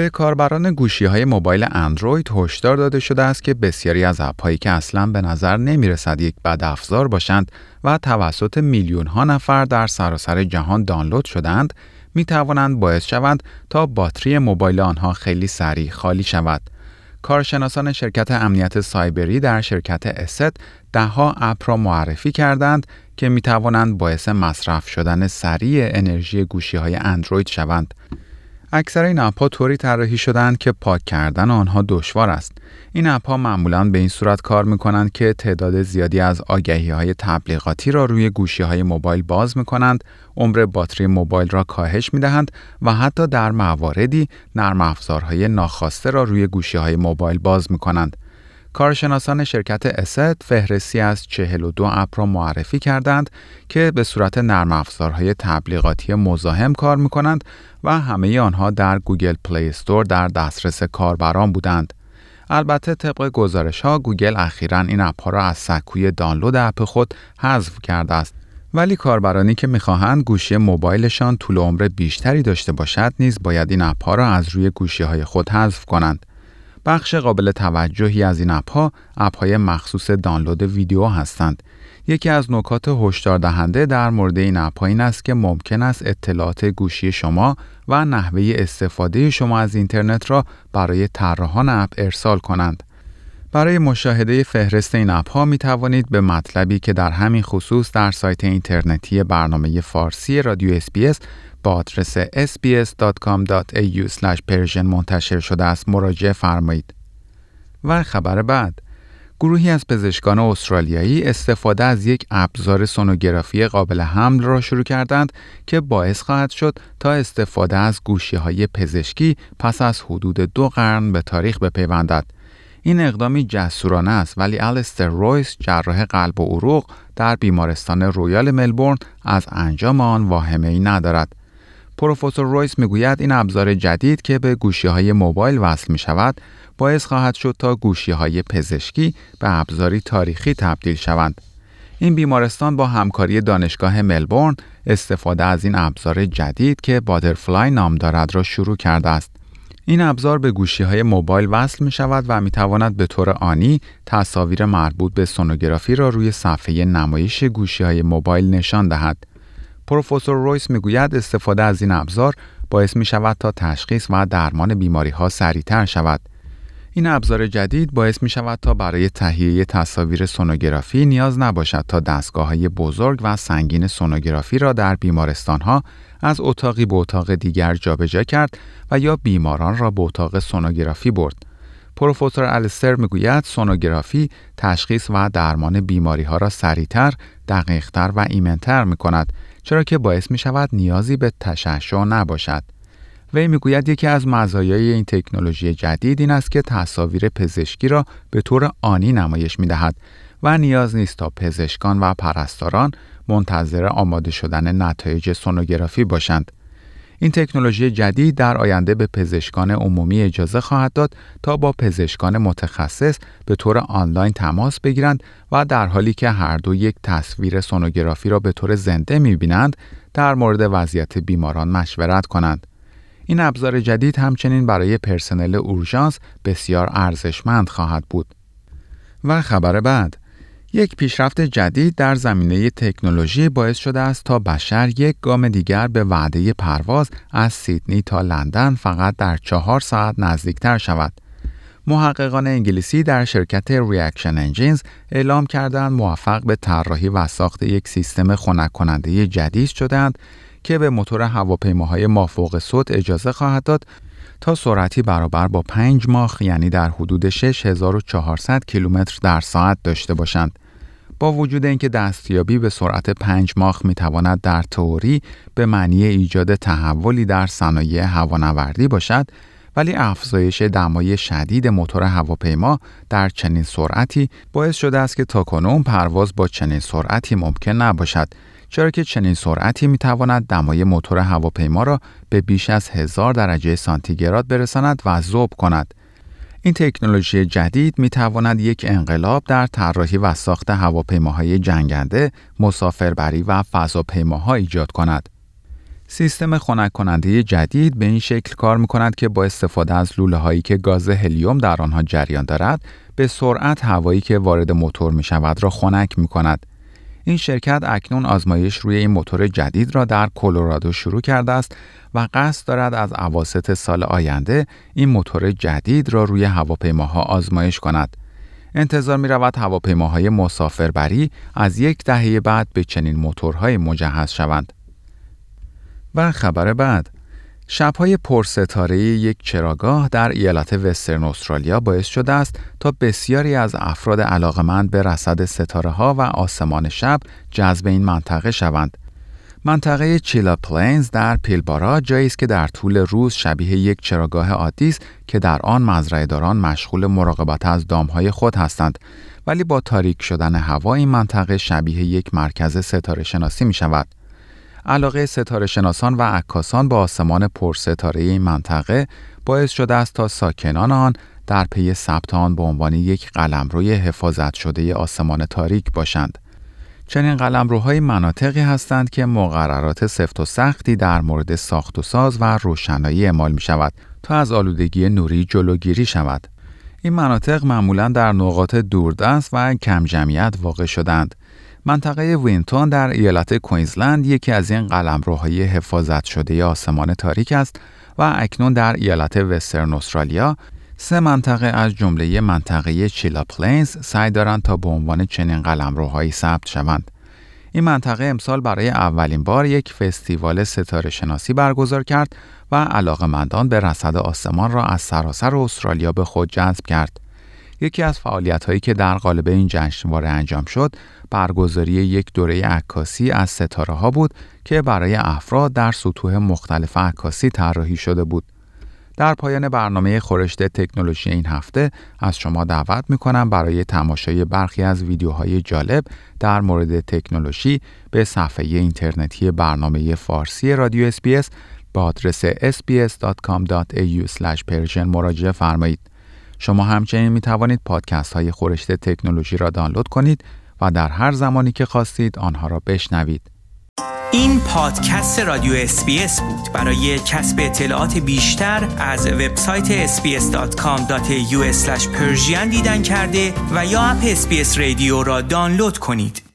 به کاربران گوشی های موبایل اندروید هشدار داده شده است که بسیاری از اپ هایی که اصلا به نظر نمی رسد یک بد افزار باشند و توسط میلیون ها نفر در سراسر جهان دانلود شدند می توانند باعث شوند تا باتری موبایل آنها خیلی سریع خالی شود. کارشناسان شرکت امنیت سایبری در شرکت است دهها اپ را معرفی کردند که می توانند باعث مصرف شدن سریع انرژی گوشی های اندروید شوند. اکثر این اپها طوری طراحی شدند که پاک کردن آنها دشوار است. این اپها معمولا به این صورت کار می کنند که تعداد زیادی از آگهی های تبلیغاتی را روی گوشی های موبایل باز می کنند، عمر باتری موبایل را کاهش می دهند و حتی در مواردی نرم افزارهای ناخواسته را روی گوشی های موبایل باز می کنند. کارشناسان شرکت ESET فهرستی از 42 اپ را معرفی کردند که به صورت نرم افزارهای تبلیغاتی مزاحم کار می کنند و همه آنها در Google Play Store در دسترس کاربران بودند. البته طبق گزارش ها گوگل اخیرا این اپ ها را از سکوی دانلود اپ خود حذف کرده است. ولی کاربرانی که می‌خواهند گوشی موبایلشان طول عمر بیشتری داشته باشد نیز باید این اپ ها را از روی گوشی های خود حذف کنند. بخش قابل توجهی از این اپ ها اپ های مخصوص دانلود ویدیو هستند. یکی از نکات هشدار دهنده در مورد این اپ این است که ممکن است اطلاعات گوشی شما و نحوه استفاده شما از اینترنت را برای طراحان اپ ارسال کنند. برای مشاهده فهرست این اپ ها می توانید به مطلبی که در همین خصوص در سایت اینترنتی برنامه فارسی رادیو SBS با آدرس sbs.com.au منتشر شده است مراجعه فرمایید. و خبر بعد گروهی از پزشکان استرالیایی استفاده از یک ابزار سونوگرافی قابل حمل را شروع کردند که باعث خواهد شد تا استفاده از گوشی های پزشکی پس از حدود دو قرن به تاریخ بپیوندد. این اقدامی جسورانه است ولی الستر رویس جراح قلب و عروق در بیمارستان رویال ملبورن از انجام آن واهمه ای ندارد. پروفسور رویس می‌گوید این ابزار جدید که به گوشی های موبایل وصل می شود باعث خواهد شد تا گوشی های پزشکی به ابزاری تاریخی تبدیل شوند. این بیمارستان با همکاری دانشگاه ملبورن استفاده از این ابزار جدید که بادرفلای نام دارد را شروع کرده است. این ابزار به گوشی های موبایل وصل می شود و می تواند به طور آنی تصاویر مربوط به سونوگرافی را روی صفحه نمایش گوشی های موبایل نشان دهد. پروفسور رویس می‌گوید استفاده از این ابزار باعث می شود تا تشخیص و درمان بیماری ها سریعتر شود. این ابزار جدید باعث می شود تا برای تهیه تصاویر سونوگرافی نیاز نباشد تا دستگاه های بزرگ و سنگین سونوگرافی را در بیمارستان ها از اتاقی به اتاق دیگر جابجا کرد و یا بیماران را به اتاق سونوگرافی برد. پروفسور الستر می‌گوید سونوگرافی تشخیص و درمان بیماری ها را سریعتر، دقیقتر و ایمنتر می کند چرا که باعث می شود نیازی به تشعشع نباشد. وی می‌گوید یکی از مزایای این تکنولوژی جدید این است که تصاویر پزشکی را به طور آنی نمایش می دهد و نیاز نیست تا پزشکان و پرستاران منتظر آماده شدن نتایج سونوگرافی باشند. این تکنولوژی جدید در آینده به پزشکان عمومی اجازه خواهد داد تا با پزشکان متخصص به طور آنلاین تماس بگیرند و در حالی که هر دو یک تصویر سونوگرافی را به طور زنده می‌بینند در مورد وضعیت بیماران مشورت کنند. این ابزار جدید همچنین برای پرسنل اورژانس بسیار ارزشمند خواهد بود. و خبر بعد یک پیشرفت جدید در زمینه تکنولوژی باعث شده است تا بشر یک گام دیگر به وعده پرواز از سیدنی تا لندن فقط در چهار ساعت نزدیکتر شود. محققان انگلیسی در شرکت Reaction Engines اعلام کردند موفق به طراحی و ساخت یک سیستم خنک کننده جدید شدند که به موتور هواپیماهای مافوق صوت اجازه خواهد داد تا سرعتی برابر با 5 ماخ یعنی در حدود 6400 کیلومتر در ساعت داشته باشند. با وجود اینکه دستیابی به سرعت 5 ماخ می تواند در تئوری به معنی ایجاد تحولی در صنایع هوانوردی باشد ولی افزایش دمای شدید موتور هواپیما در چنین سرعتی باعث شده است که تاکنون پرواز با چنین سرعتی ممکن نباشد چرا که چنین سرعتی می تواند دمای موتور هواپیما را به بیش از هزار درجه سانتیگراد برساند و ذوب کند. این تکنولوژی جدید می تواند یک انقلاب در طراحی و ساخت هواپیماهای جنگنده، مسافربری و فضاپیماها ایجاد کند. سیستم خنک کننده جدید به این شکل کار می کند که با استفاده از لوله هایی که گاز هلیوم در آنها جریان دارد به سرعت هوایی که وارد موتور می شود را خنک می کند. این شرکت اکنون آزمایش روی این موتور جدید را در کلرادو شروع کرده است و قصد دارد از عواسط سال آینده این موتور جدید را روی هواپیماها آزمایش کند. انتظار می رود هواپیماهای مسافربری از یک دهه بعد به چنین موتورهای مجهز شوند. و خبر بعد شبهای پرستاره یک چراگاه در ایالت وسترن استرالیا باعث شده است تا بسیاری از افراد علاقمند به رصد ستاره ها و آسمان شب جذب این منطقه شوند. منطقه چیلا پلینز در پیلبارا جایی است که در طول روز شبیه یک چراگاه عادی است که در آن مزرعه‌داران مشغول مراقبت از دامهای خود هستند ولی با تاریک شدن هوا این منطقه شبیه یک مرکز ستاره شناسی می شود. علاقه ستاره شناسان و عکاسان به آسمان پرستاره این منطقه باعث شده است تا ساکنان آن در پی ثبت آن به عنوان یک قلمروی حفاظت شده آسمان تاریک باشند. چنین قلمروهای مناطقی هستند که مقررات سفت و سختی در مورد ساخت و ساز و روشنایی اعمال می شود تا از آلودگی نوری جلوگیری شود. این مناطق معمولا در نقاط دوردست و کم جمعیت واقع شدند. منطقه وینتون در ایالت کوینزلند یکی از این قلمروهای حفاظت شده آسمان تاریک است و اکنون در ایالت وسترن استرالیا سه منطقه از جمله منطقه چیلا پلینز سعی دارند تا به عنوان چنین قلمروهایی ثبت شوند. این منطقه امسال برای اولین بار یک فستیوال ستاره شناسی برگزار کرد و علاقمندان به رصد آسمان را از سراسر استرالیا به خود جذب کرد. یکی از فعالیت هایی که در قالب این جشنواره انجام شد برگزاری یک دوره عکاسی از ستاره ها بود که برای افراد در سطوح مختلف عکاسی طراحی شده بود. در پایان برنامه خورشت تکنولوژی این هفته از شما دعوت می کنم برای تماشای برخی از ویدیوهای جالب در مورد تکنولوژی به صفحه اینترنتی برنامه فارسی رادیو اسپیس با آدرس sbs.com.au مراجعه فرمایید. شما همچنین می توانید پادکست های خورشت تکنولوژی را دانلود کنید و در هر زمانی که خواستید آنها را بشنوید. این پادکست رادیو SBS بود برای کسب اطلاعات بیشتر از وبسایت sbs.com.au دیدن کرده و یا اپ SBS Radio را دانلود کنید